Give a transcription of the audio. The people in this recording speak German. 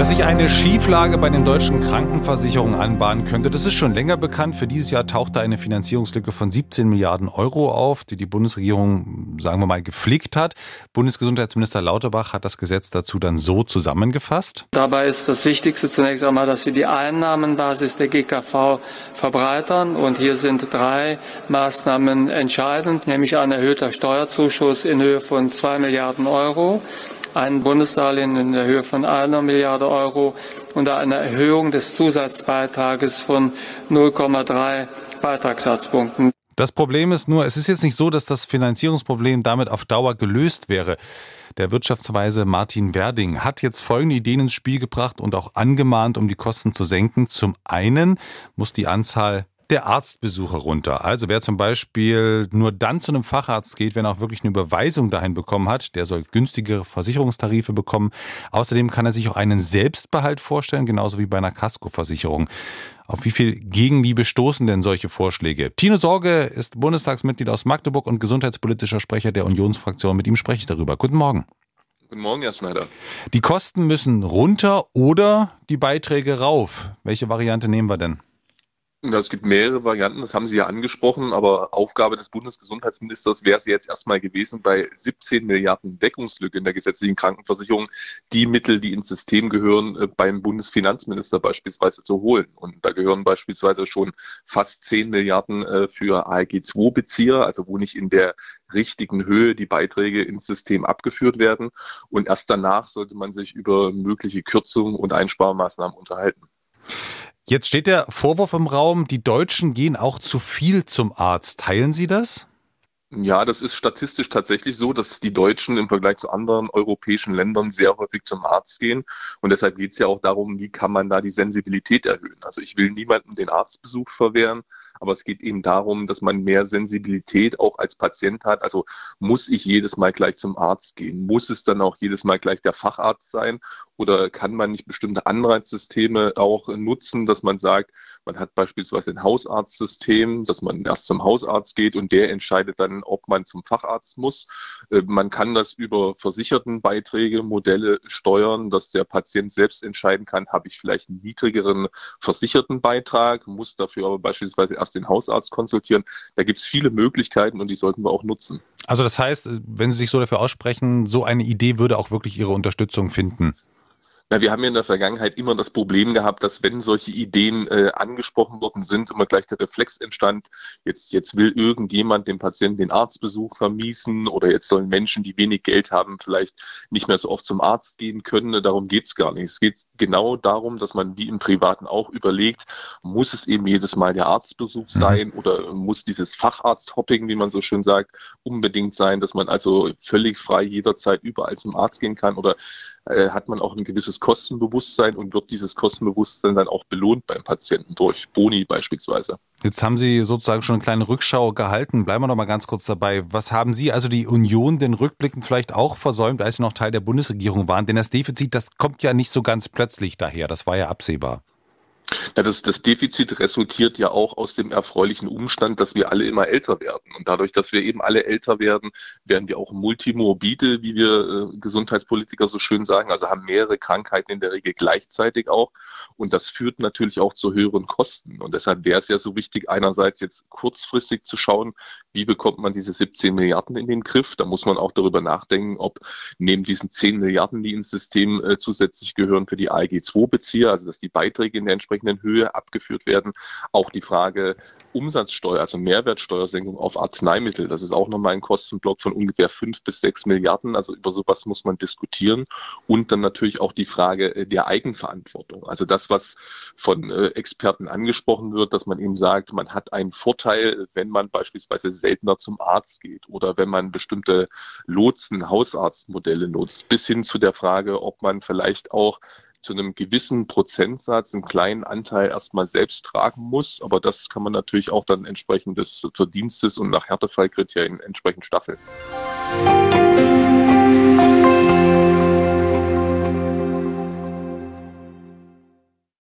Dass sich eine Schieflage bei den deutschen Krankenversicherungen anbahnen könnte, das ist schon länger bekannt. Für dieses Jahr tauchte eine Finanzierungslücke von 17 Milliarden Euro auf, die die Bundesregierung, sagen wir mal, geflickt hat. Bundesgesundheitsminister Lauterbach hat das Gesetz dazu dann so zusammengefasst. Dabei ist das Wichtigste zunächst einmal, dass wir die Einnahmenbasis der GKV verbreitern. Und hier sind drei Maßnahmen entscheidend, nämlich ein erhöhter Steuerzuschuss in Höhe von zwei Milliarden Euro ein Bundesdarlehen in der Höhe von einer Milliarde Euro und eine Erhöhung des Zusatzbeitrages von 0,3 Beitragssatzpunkten. Das Problem ist nur, es ist jetzt nicht so, dass das Finanzierungsproblem damit auf Dauer gelöst wäre. Der Wirtschaftsweise Martin Werding hat jetzt folgende Ideen ins Spiel gebracht und auch angemahnt, um die Kosten zu senken. Zum einen muss die Anzahl der Arztbesuche runter. Also wer zum Beispiel nur dann zu einem Facharzt geht, wenn er auch wirklich eine Überweisung dahin bekommen hat, der soll günstigere Versicherungstarife bekommen. Außerdem kann er sich auch einen Selbstbehalt vorstellen, genauso wie bei einer Kaskoversicherung. Auf wie viel Gegenliebe stoßen denn solche Vorschläge? Tino Sorge ist Bundestagsmitglied aus Magdeburg und gesundheitspolitischer Sprecher der Unionsfraktion. Mit ihm spreche ich darüber. Guten Morgen. Guten Morgen, Herr Schneider. Die Kosten müssen runter oder die Beiträge rauf. Welche Variante nehmen wir denn? Es gibt mehrere Varianten, das haben Sie ja angesprochen, aber Aufgabe des Bundesgesundheitsministers wäre es jetzt erstmal gewesen, bei 17 Milliarden Deckungslücke in der gesetzlichen Krankenversicherung die Mittel, die ins System gehören, äh, beim Bundesfinanzminister beispielsweise zu holen. Und da gehören beispielsweise schon fast 10 Milliarden äh, für ALG-2-Bezieher, also wo nicht in der richtigen Höhe die Beiträge ins System abgeführt werden. Und erst danach sollte man sich über mögliche Kürzungen und Einsparmaßnahmen unterhalten. Jetzt steht der Vorwurf im Raum, die Deutschen gehen auch zu viel zum Arzt. Teilen Sie das? Ja, das ist statistisch tatsächlich so, dass die Deutschen im Vergleich zu anderen europäischen Ländern sehr häufig zum Arzt gehen. Und deshalb geht es ja auch darum, wie kann man da die Sensibilität erhöhen. Also ich will niemandem den Arztbesuch verwehren, aber es geht eben darum, dass man mehr Sensibilität auch als Patient hat. Also muss ich jedes Mal gleich zum Arzt gehen? Muss es dann auch jedes Mal gleich der Facharzt sein? Oder kann man nicht bestimmte Anreizsysteme auch nutzen, dass man sagt, man hat beispielsweise ein Hausarztsystem, dass man erst zum Hausarzt geht und der entscheidet dann, ob man zum Facharzt muss. Äh, man kann das über versicherten Beiträge, Modelle steuern, dass der Patient selbst entscheiden kann, habe ich vielleicht einen niedrigeren versicherten Beitrag, muss dafür aber beispielsweise erst den Hausarzt konsultieren. Da gibt es viele Möglichkeiten und die sollten wir auch nutzen. Also das heißt, wenn Sie sich so dafür aussprechen, so eine Idee würde auch wirklich Ihre Unterstützung finden. Na, wir haben ja in der Vergangenheit immer das Problem gehabt, dass wenn solche Ideen äh, angesprochen worden sind, immer gleich der Reflex entstand, jetzt, jetzt will irgendjemand dem Patienten den Arztbesuch vermiesen oder jetzt sollen Menschen, die wenig Geld haben, vielleicht nicht mehr so oft zum Arzt gehen können. Darum geht's gar nicht. Es geht genau darum, dass man wie im Privaten auch überlegt, muss es eben jedes Mal der Arztbesuch mhm. sein oder muss dieses Facharzt-Hopping, wie man so schön sagt, unbedingt sein, dass man also völlig frei jederzeit überall zum Arzt gehen kann oder äh, hat man auch ein gewisses Kostenbewusstsein und wird dieses Kostenbewusstsein dann auch belohnt beim Patienten durch Boni beispielsweise. Jetzt haben Sie sozusagen schon eine kleine Rückschau gehalten. Bleiben wir noch mal ganz kurz dabei. Was haben Sie, also die Union, den Rückblicken vielleicht auch versäumt, als Sie noch Teil der Bundesregierung waren? Denn das Defizit, das kommt ja nicht so ganz plötzlich daher. Das war ja absehbar. Ja, das, das Defizit resultiert ja auch aus dem erfreulichen Umstand, dass wir alle immer älter werden. Und dadurch, dass wir eben alle älter werden, werden wir auch multimorbide, wie wir äh, Gesundheitspolitiker so schön sagen, also haben mehrere Krankheiten in der Regel gleichzeitig auch. Und das führt natürlich auch zu höheren Kosten. Und deshalb wäre es ja so wichtig, einerseits jetzt kurzfristig zu schauen, wie bekommt man diese 17 Milliarden in den Griff. Da muss man auch darüber nachdenken, ob neben diesen 10 Milliarden, die ins System äh, zusätzlich gehören für die ALG-2-Bezieher, also dass die Beiträge in der entsprechenden entsprechenden Höhe abgeführt werden. Auch die Frage Umsatzsteuer, also Mehrwertsteuersenkung auf Arzneimittel, das ist auch nochmal ein Kostenblock von ungefähr fünf bis sechs Milliarden. Also über sowas muss man diskutieren. Und dann natürlich auch die Frage äh, der Eigenverantwortung. Also das, was von äh, Experten angesprochen wird, dass man eben sagt, man hat einen Vorteil, wenn man beispielsweise seltener zum Arzt geht oder wenn man bestimmte Lotsen, Hausarztmodelle nutzt, bis hin zu der Frage, ob man vielleicht auch zu einem gewissen Prozentsatz einen kleinen Anteil erstmal selbst tragen muss. Aber das kann man natürlich auch dann entsprechend des Verdienstes und nach Härtefallkriterien entsprechend staffeln. Musik